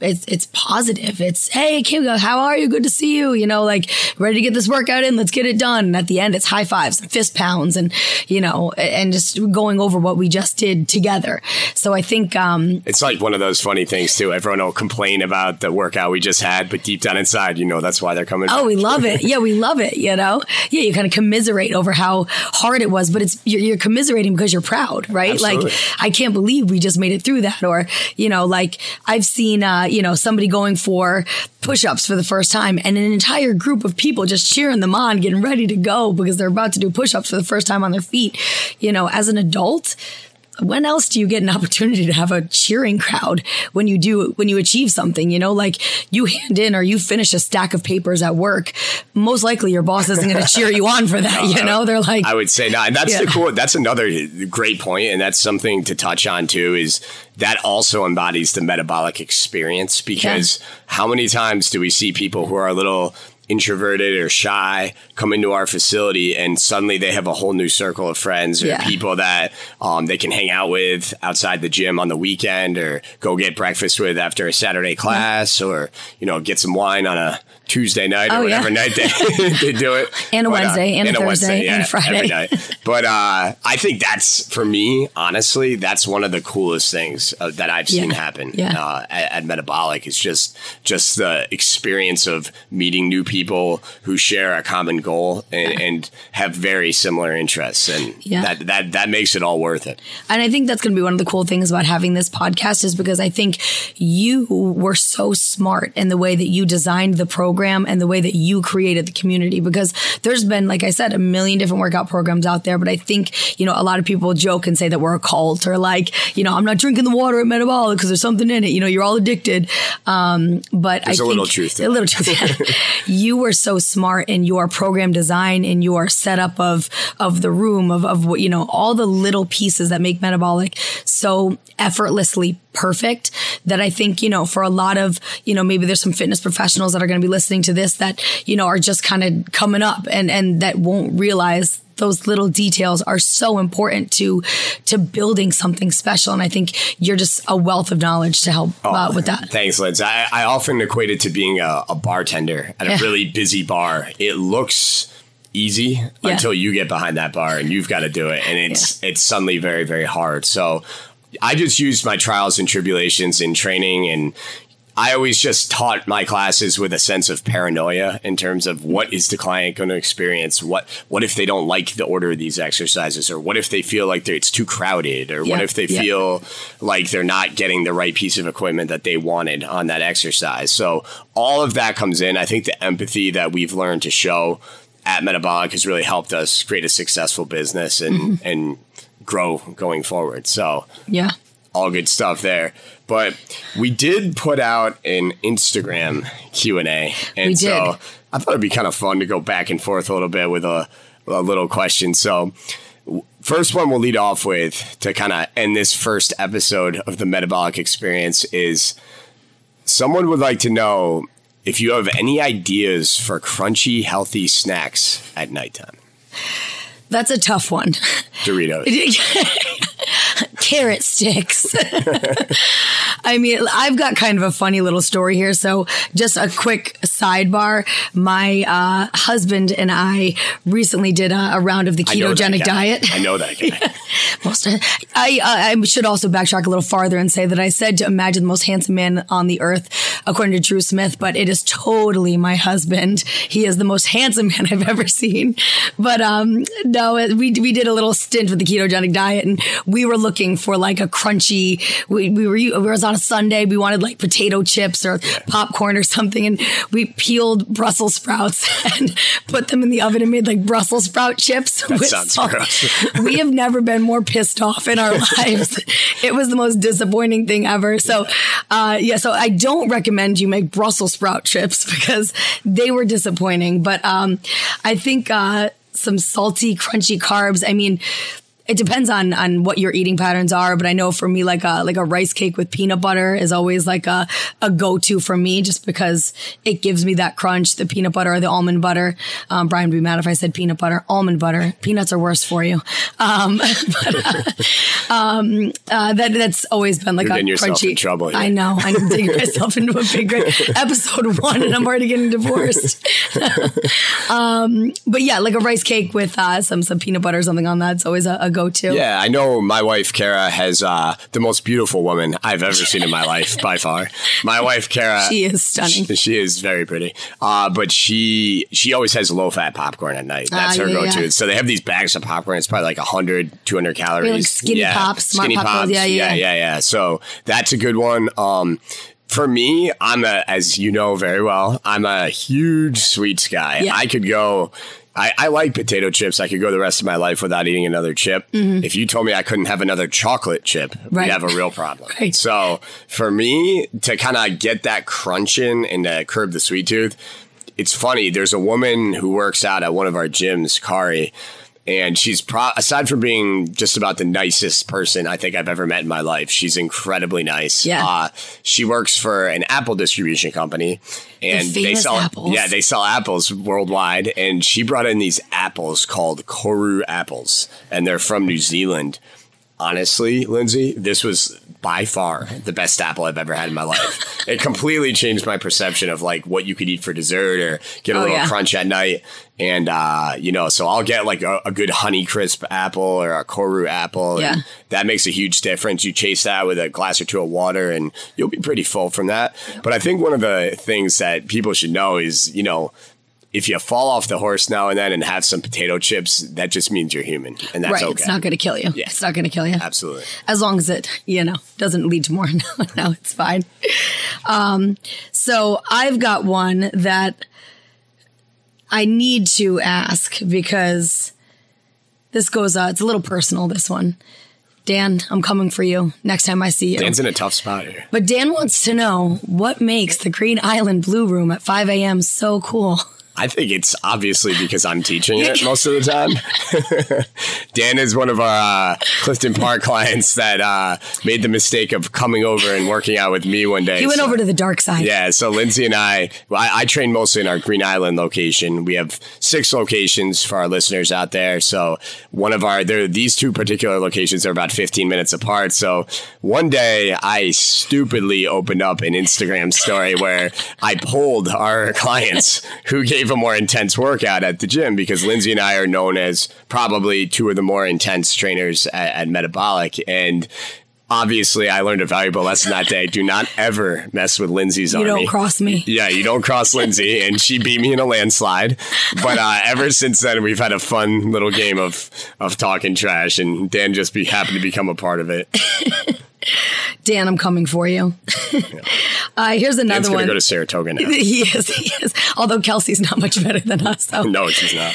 it's it's positive. It's hey Kim, how are you? Good to see you. You know, like ready to get this workout in. Let's get it done. And at the end, it's high fives and fist pounds, and you know, and just going over what we just did together. So I think um, it's like one of those funny things too. Everyone will complain about the workout we just had, but deep down inside, you know, that's why they're coming. Oh, back. we love it. Yeah, we love it. You know, yeah, you kind of commiserate over how hard it was, but it's you're, you're commiserating because you're proud, right? Absolutely. Like I can't believe we just made it through that, or you know, like I've seen. Uh, uh, you know, somebody going for push ups for the first time and an entire group of people just cheering them on, getting ready to go because they're about to do push ups for the first time on their feet. You know, as an adult, when else do you get an opportunity to have a cheering crowd when you do when you achieve something you know like you hand in or you finish a stack of papers at work most likely your boss isn't going to cheer you on for that you know they're like I would say not and that's yeah. the cool that's another great point and that's something to touch on too is that also embodies the metabolic experience because yeah. how many times do we see people who are a little introverted or shy come into our facility and suddenly they have a whole new circle of friends or yeah. people that um, they can hang out with outside the gym on the weekend or go get breakfast with after a Saturday class yeah. or you know get some wine on a Tuesday night or oh, whatever yeah. night they, they do it. And a but, Wednesday, uh, and, and, a Thursday, Wednesday, yeah, and Friday. Every night. But uh, I think that's, for me, honestly, that's one of the coolest things uh, that I've seen yeah. happen uh, at, at, Metabolic. It's just, just the experience of meeting new people who share a common goal and, and have very similar interests. And that, that, that makes it all worth it. And I think that's going to be one of the cool things about having this podcast is because I think you were so smart in the way that you designed the program program and the way that you created the community because there's been, like I said, a million different workout programs out there. But I think, you know, a lot of people joke and say that we're a cult or like, you know, I'm not drinking the water at Metabolic because there's something in it. You know, you're all addicted. Um, but there's I a little truth. A little truth. you were so smart in your program design, in your setup of of the room, of of what you know, all the little pieces that make Metabolic so effortlessly perfect that I think, you know, for a lot of, you know, maybe there's some fitness professionals that are going to be listening to this that, you know, are just kind of coming up and, and that won't realize those little details are so important to to building something special and i think you're just a wealth of knowledge to help oh, uh, with that thanks liz I, I, often equate it to being a, a bartender at yeah. a really busy bar it looks easy yeah. until you get behind that bar and you've got to do it and it's yeah. it's suddenly very very hard so I just used my trials and tribulations in training and I always just taught my classes with a sense of paranoia in terms of what is the client going to experience? What what if they don't like the order of these exercises, or what if they feel like it's too crowded, or what if they feel like they're not getting the right piece of equipment that they wanted on that exercise? So all of that comes in. I think the empathy that we've learned to show at Metabolic has really helped us create a successful business and mm-hmm. and grow going forward. So yeah, all good stuff there. But we did put out an Instagram Q and A, and so I thought it'd be kind of fun to go back and forth a little bit with a, a little question. So. First one we'll lead off with to kind of end this first episode of the metabolic experience is someone would like to know if you have any ideas for crunchy, healthy snacks at nighttime. That's a tough one. Doritos. Carrot sticks. I mean, I've got kind of a funny little story here. So, just a quick sidebar. My uh, husband and I recently did a, a round of the ketogenic diet. I know that guy. most, I, I should also backtrack a little farther and say that I said to imagine the most handsome man on the earth, according to Drew Smith, but it is totally my husband. He is the most handsome man I've ever seen. But um, no, we, we did a little stint with the ketogenic diet and we were looking for like a crunchy, we, we were, it was on a Sunday. We wanted like potato chips or yeah. popcorn or something. And we peeled Brussels sprouts and put them in the oven and made like Brussels sprout chips. That sounds salt. gross. we have never been more pissed off in our lives. it was the most disappointing thing ever. So, uh, yeah, so I don't recommend you make Brussels sprout chips because they were disappointing. But um, I think uh, some salty, crunchy carbs. I mean, it depends on on what your eating patterns are, but I know for me, like a like a rice cake with peanut butter is always like a a go to for me, just because it gives me that crunch. The peanut butter or the almond butter. Um, Brian would be mad if I said peanut butter. Almond butter. Peanuts are worse for you. Um, but, uh, um, uh, that that's always been like You're a crunchy. Trouble. Yeah. I know. I'm digging myself into a big episode one, and I'm already getting divorced. um, but yeah, like a rice cake with uh, some some peanut butter or something on that. It's always a, a go to. Yeah, I know my wife Kara has uh, the most beautiful woman I've ever seen in my life by far. My wife Kara, she is stunning. She, she is very pretty. Uh, but she she always has low fat popcorn at night. That's uh, her yeah, go to. Yeah. So they have these bags of popcorn. It's probably like 100, 200 calories. Like skinny yeah. pops, smart skinny pops. Yeah, yeah, yeah, yeah, yeah. So that's a good one. Um, for me, I'm a, as you know very well, I'm a huge sweets guy. I could go I, I like potato chips. I could go the rest of my life without eating another chip. If you told me I couldn't have another chocolate chip, Mm-hmm. Right. we'd have a real problem. Right. So for me to kind of get that crunch in and to curb the sweet tooth, it's funny. There's a woman who works out at one of our gyms, Kari, and she's pro- aside from being just about the nicest person I think I've ever met in my life. She's incredibly nice. Yeah. Uh, she works for an Apple distribution company, and they sell apples. yeah they sell apples worldwide. And she brought in these apples called Koru apples, and they're from New Zealand. Honestly, Lynsey, this was by far the best apple I've ever had in my life. it completely changed my perception of like what you could eat for dessert or get a Oh, little yeah. crunch at night. And uh, you know, so I'll get like a, a good honey crisp apple or a koru apple. Yeah. And that makes a huge difference. You chase that with a glass or two of water and you'll be pretty full from that. But I think one of the things that people should know is, you know, if you fall off the horse now and then and have some potato chips, that just means you're human. And that's right. okay. It's not going to kill you. Yeah. It's not going to kill you. Absolutely. as long as it you know doesn't lead to more no, no it's fine um so i've got one that i need to ask because this goes uh it's a little personal this one dan i'm coming for you next time i see you Dan's in a tough spot here. but dan wants to know what makes the green island blue room at 5 a.m so cool I think it's obviously because I'm teaching it most of the time. Dan is one of our uh, Clifton Park clients that uh, made the mistake of coming over and working out with me one day. he went So- over to the dark side Yeah, so Lynsey and I, well, I, I train mostly in our Green Island location. We have six locations for our listeners out there. So one of our, there, these two particular locations are about 15 minutes apart. So one day I stupidly opened up an Instagram story where I polled our clients who gave a more intense workout at the gym because Lynsey and I are known as probably two of the more intense trainers at, at Metabolic. And obviously I learned a valuable lesson that day. Do not ever mess with Lynsey's you army. don't cross me Yeah, you don't cross Lynsey, and she beat me in a landslide. But uh, ever since then, we've had a fun little game of of talking trash, and Dan just be happy to become a part of it. dan i'm coming for you uh here's Dan's another gonna one go to Saratoga now. He is. He is. Although Kelsey's not much better than us, though. No, she's not.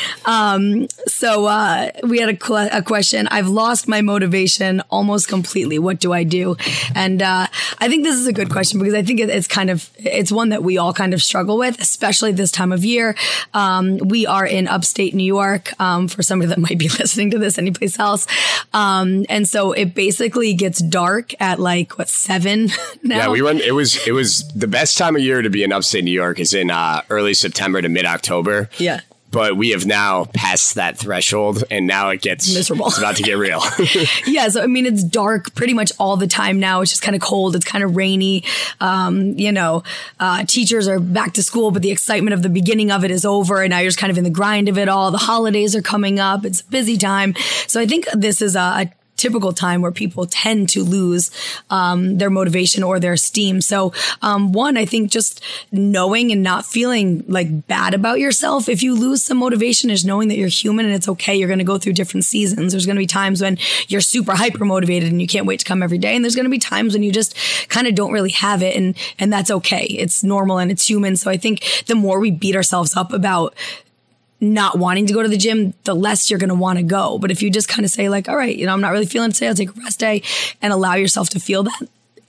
So uh, we had a, que- a question. I've lost my motivation almost completely. What do I do? And uh, I think this is a good question because I think it, it's kind of it's one that we all kind of struggle with, especially this time of year. Um, we are in upstate New York. Um, for somebody that might be listening to this anyplace else, um, and so it basically gets dark at like what seven now. Yeah, we went. It was it was the best time of year to be in upstate New York is in uh, early September to mid October. Yeah. But we have now passed that threshold, and now it gets Miserable. It's about to get real. Yeah, so I mean, it's dark pretty much all the time now. It's just kind of cold. It's kind of rainy. Um, you know, uh, teachers are back to school, but the excitement of the beginning of it is over, and now you're just kind of in the grind of it all. The holidays are coming up. It's a busy time. So I think this is a, a typical time where people tend to lose um, their motivation or their esteem. So, um, one, I think just knowing and not feeling like bad about yourself. If you lose some motivation, is knowing that you're human and it's okay. You're going to go through different seasons. There's going to be times when you're super hyper motivated and you can't wait to come every day, and there's going to be times when you just kind of don't really have it, and and that's okay. It's normal and it's human. So I think the more we beat ourselves up about not wanting to go to the gym, the less you're going to want to go. But if you just kind of say like, all right, you know, I'm not really feeling today. I'll take a rest day and allow yourself to feel that.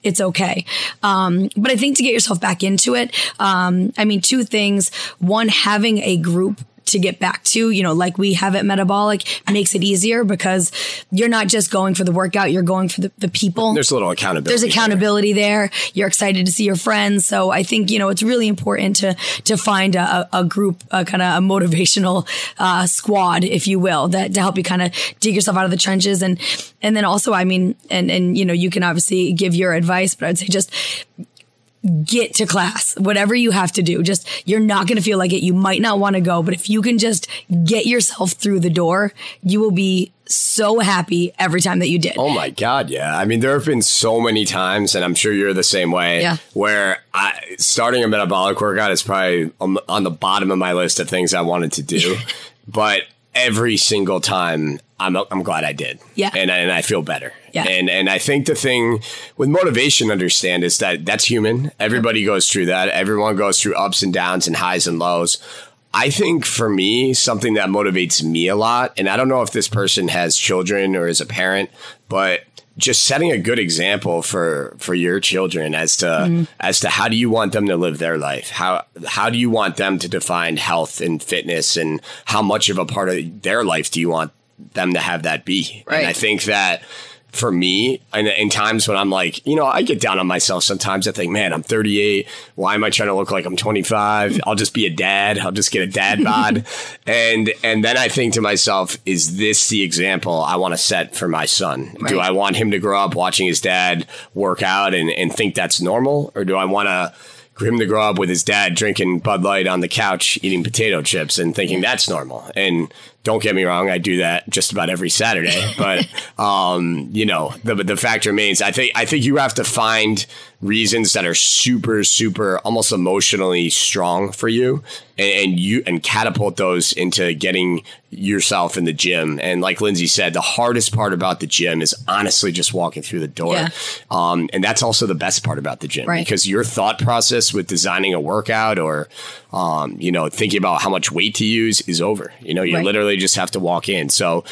It's okay. Um, but I think to get yourself back into it, um, I mean, two things. One, having a group to get back to, you know, like we have at Metabolic makes it easier because you're not just going for the workout, you're going for the, the people There's a little accountability. there's there. accountability there. You're excited to see your friends. So I think, you know, it's really important to, to find a, a group, a kind of a motivational, uh, squad, if you will, that to help you kind of dig yourself out of the trenches. And, and then also, I mean, and, and, you know, you can obviously give your advice, but I'd say just, get to class, whatever you have to do. Just, you're not going to feel like it. You might not want to go, but if you can just get yourself through the door, you will be so happy every time that you did. Oh my God, yeah. I mean, there have been so many times, and I'm sure you're the same way, Yeah. where I, starting a metabolic workout is probably on, on the bottom of my list of things I wanted to do. but every single time, I'm, I'm glad I did. Yeah. And, I- and I feel better. Yeah. And, and I think the thing with motivation, understand, is that that's human. Everybody goes through that. Everyone goes through ups and downs and highs and lows. I think for me, something that motivates me a lot, and I don't know if this person has children or is a parent, but just setting a good example for for your children as to mm-hmm. as to how do you want them to live their life how how do you want them to define health and fitness and how much of a part of their life do you want them to have that be right. and i think that for me in, in, times when I'm like, you know, I get down on myself sometimes. I think, man, I'm 38. Why am I trying to look like I'm 25? I'll just be a dad. I'll just get a dad bod. and and then I think to myself, is this the example I want to set for my son? Right. Do I want him to grow up watching his dad work out and, and think that's normal? Or do I want to for him to grow up with his dad drinking Bud Light on the couch, eating potato chips, and thinking that's normal. And don't get me wrong, I do that just about every Saturday. But um, you know, the the fact remains, I think I think you have to find reasons that are super, super, almost emotionally strong for you, and, and you and catapult those into getting yourself in the gym. And like Lynsey said, the hardest part about the gym is honestly just walking through the door. Yeah. Um, and that's also the best part about the gym right. because your thought process with designing a workout or um, you know, thinking about how much weight to use is over. You know, you right. literally just have to walk in. So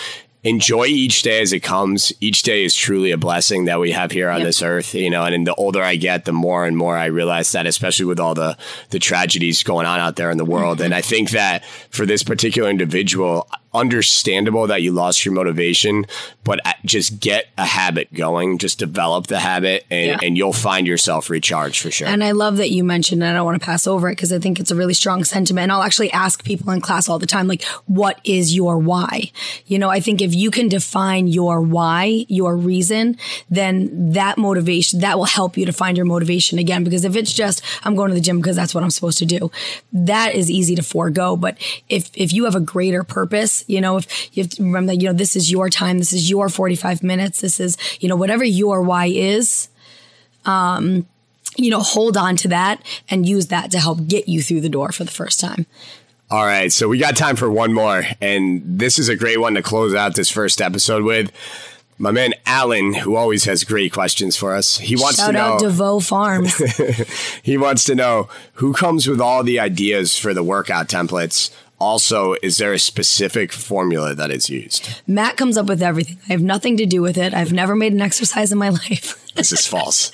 enjoy each day as it comes. Each day is truly a blessing that we have here on yep. this earth, you know, and, and the older I get, the more and more I realize that, especially with all the, the tragedies going on out there in the world. Mm-hmm. And I think that for this particular individual, understandable that you lost your motivation, but just get a habit going, just develop the habit, and, yeah. and you'll find yourself recharged for sure. And I love that you mentioned, and I don't want to pass over it because I think it's a really strong sentiment. And I'll actually ask people in class all the time, like, what is your why? You know, I think if you can define your why, your reason, then that motivation, that will help you to find your motivation again. Because if it's just, I'm going to the gym because that's what I'm supposed to do, that is easy to forego. But if, if you have a greater purpose, you know, if you have to remember that, you know, this is your time, this is your 45 minutes, this is, you know, whatever your why is, um, you know, hold on to that and use that to help get you through the door for the first time. All right, so we got time for one more, and this is a great one to close out this first episode with. My man Alan, who always has great questions for us, he wants Shout to know. Shout out DeVoe Farms. he wants to know who comes with all the ideas for the workout templates. Also, is there a specific formula that is used? Matt comes up with everything. I have nothing to do with it. I've never made an exercise in my life. this is false.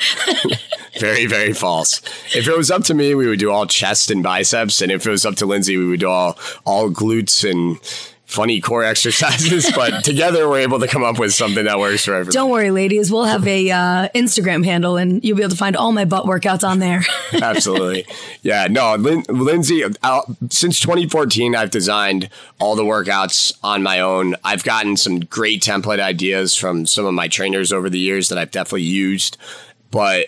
very, very false. If it was up to me, we would do all chest and biceps, and if it was up to Lynsey, we would do all all glutes and funny core exercises, but together we're able to come up with something that works for everyone. Don't worry, ladies. We'll have a uh, Instagram handle, and you'll be able to find all my butt workouts on there. Absolutely, yeah. No, Lin- Lynsey. Uh, since 2014, I've designed all the workouts on my own. I've gotten some great template ideas from some of my trainers over the years that I've definitely used, but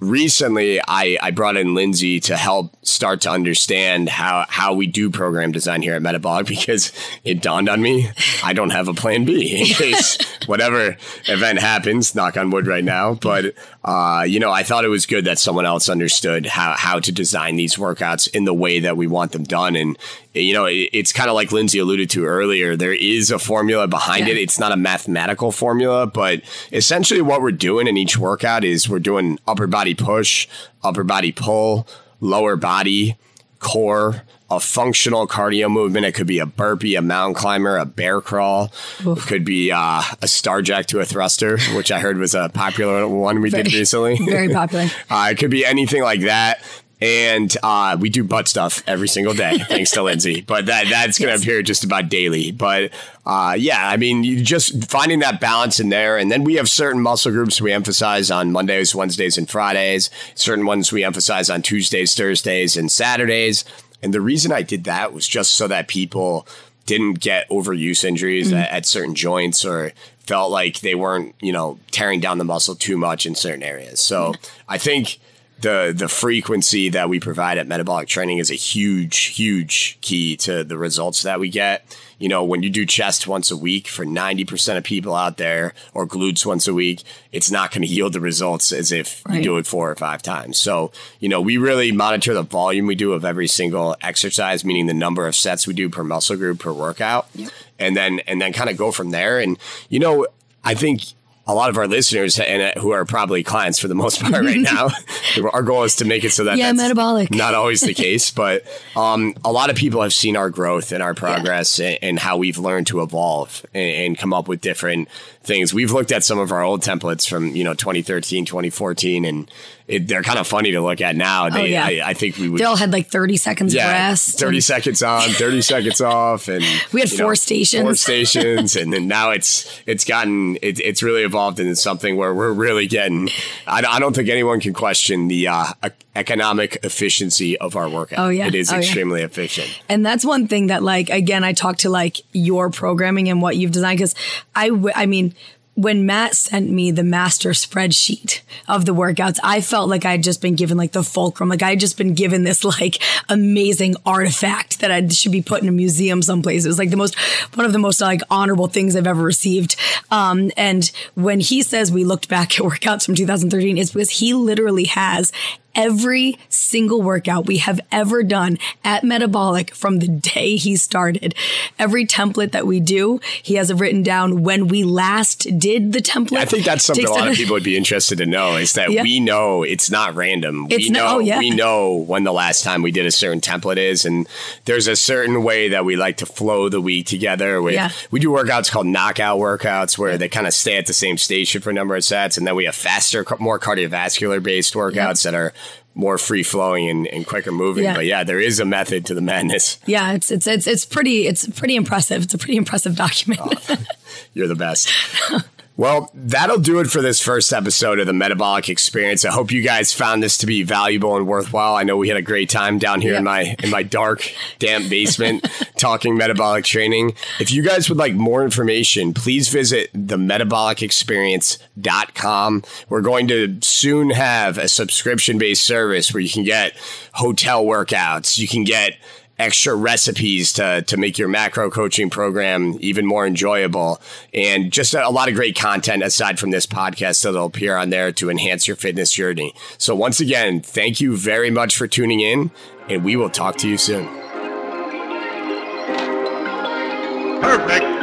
recently I, I brought in Lynsey to help start to understand how, how we do program design here at Metabolic because it dawned on me I don't have a plan B in case whatever event happens, knock on wood right now. But, uh, you know, I thought it was good that someone else understood how, how to design these workouts in the way that we want them done. And, you know, it, it's kind of like Lynsey alluded to earlier. There is a formula behind yeah. it. It's not a mathematical formula, but essentially what we're doing in each workout is we're doing upper body push, upper body pull, lower body, core, a functional cardio movement. It could be a burpee, a mountain climber, a bear crawl. Oof. It could be uh, a star jack to a thruster, which I heard was a popular one we very, did recently. Very popular. uh, it could be anything like that. And uh, we do butt stuff every single day, thanks to Lynsey. But that that's going to yes. appear just about daily. But uh, yeah, I mean, you just finding that balance in there. And then we have certain muscle groups we emphasize on Mondays, Wednesdays, and Fridays. Certain ones we emphasize on Tuesdays, Thursdays, and Saturdays. And the reason I did that was just so that people didn't get overuse injuries mm-hmm. at, at certain joints or felt like they weren't, you know, tearing down the muscle too much in certain areas. So mm-hmm. I think the the frequency that we provide at metabolic training is a huge huge key to the results that we get you know when you do chest once a week for 90% of people out there or glutes once a week it's not going to yield the results as if right. you do it four or five times so you know we really monitor the volume we do of every single exercise meaning the number of sets we do per muscle group per workout yep. and then and then kind of go from there and you know i think a lot of our listeners and uh, who are probably clients for the most part right now, our goal is to make it so that yeah, metabolic. Not always the case, but um, a lot of people have seen our growth and our progress yeah. and, and, how we've learned to evolve and, and come up with different things. We've looked at some of our old templates from you know 2013, 2014, and it, they're kind of funny to look at now. They, oh, yeah. I, I, think we would. They all had like 30 seconds yeah, rest. 30 and, seconds on, 30 seconds off. And we had four know, stations. Four stations. and then now it's, it's gotten, it, it's really evolved into something where we're really getting, I, I don't think anyone can question the uh, economic efficiency of our workout. Oh, yeah. It is oh, extremely yeah. efficient. And that's one thing that, like, again, I talk to like your programming and what you've designed because I, I mean, when Matt sent me the master spreadsheet of the workouts, I felt like I had just been given like the fulcrum. Like I had just been given this like amazing artifact that I should be put in a museum someplace. It was like the most, one of the most like honorable things I've ever received. Um, and when he says we looked back at workouts from 2013, it's because he literally has every single workout we have ever done at Metabolic from the day he started. Every template that we do, he has it written down when we last did the template. I think that's something a lot of people would be interested to know is that yeah. we know it's not random. It's we oh, know no, oh, yeah. we know when the last time we did a certain template is and there's a certain way that we like to flow the week together with yeah. we do workouts called knockout workouts where they kind of stay at the same station for a number of sets and then we have faster more cardiovascular based workouts that are more free flowing and, and, quicker moving. Yeah. But yeah, there is a method to the madness. Yeah, it's it's it's it's pretty it's pretty impressive. It's a pretty impressive document. oh, you're the best. Well, that'll do it for this first episode of the Metabolic Experience. I hope you guys found this to be valuable and worthwhile. I know we had a great time down here yep. in my in my dark, damp basement talking metabolic training. If you guys would like more information, please visit the metabolicexperience.com. We're going to soon have a subscription-based service where you can get hotel workouts, you can get extra recipes to, to make your macro coaching program even more enjoyable and just a, a lot of great content aside from this podcast that'll appear on there to enhance your fitness journey. So once again, thank you very much for tuning in and we will talk to you soon. Perfect.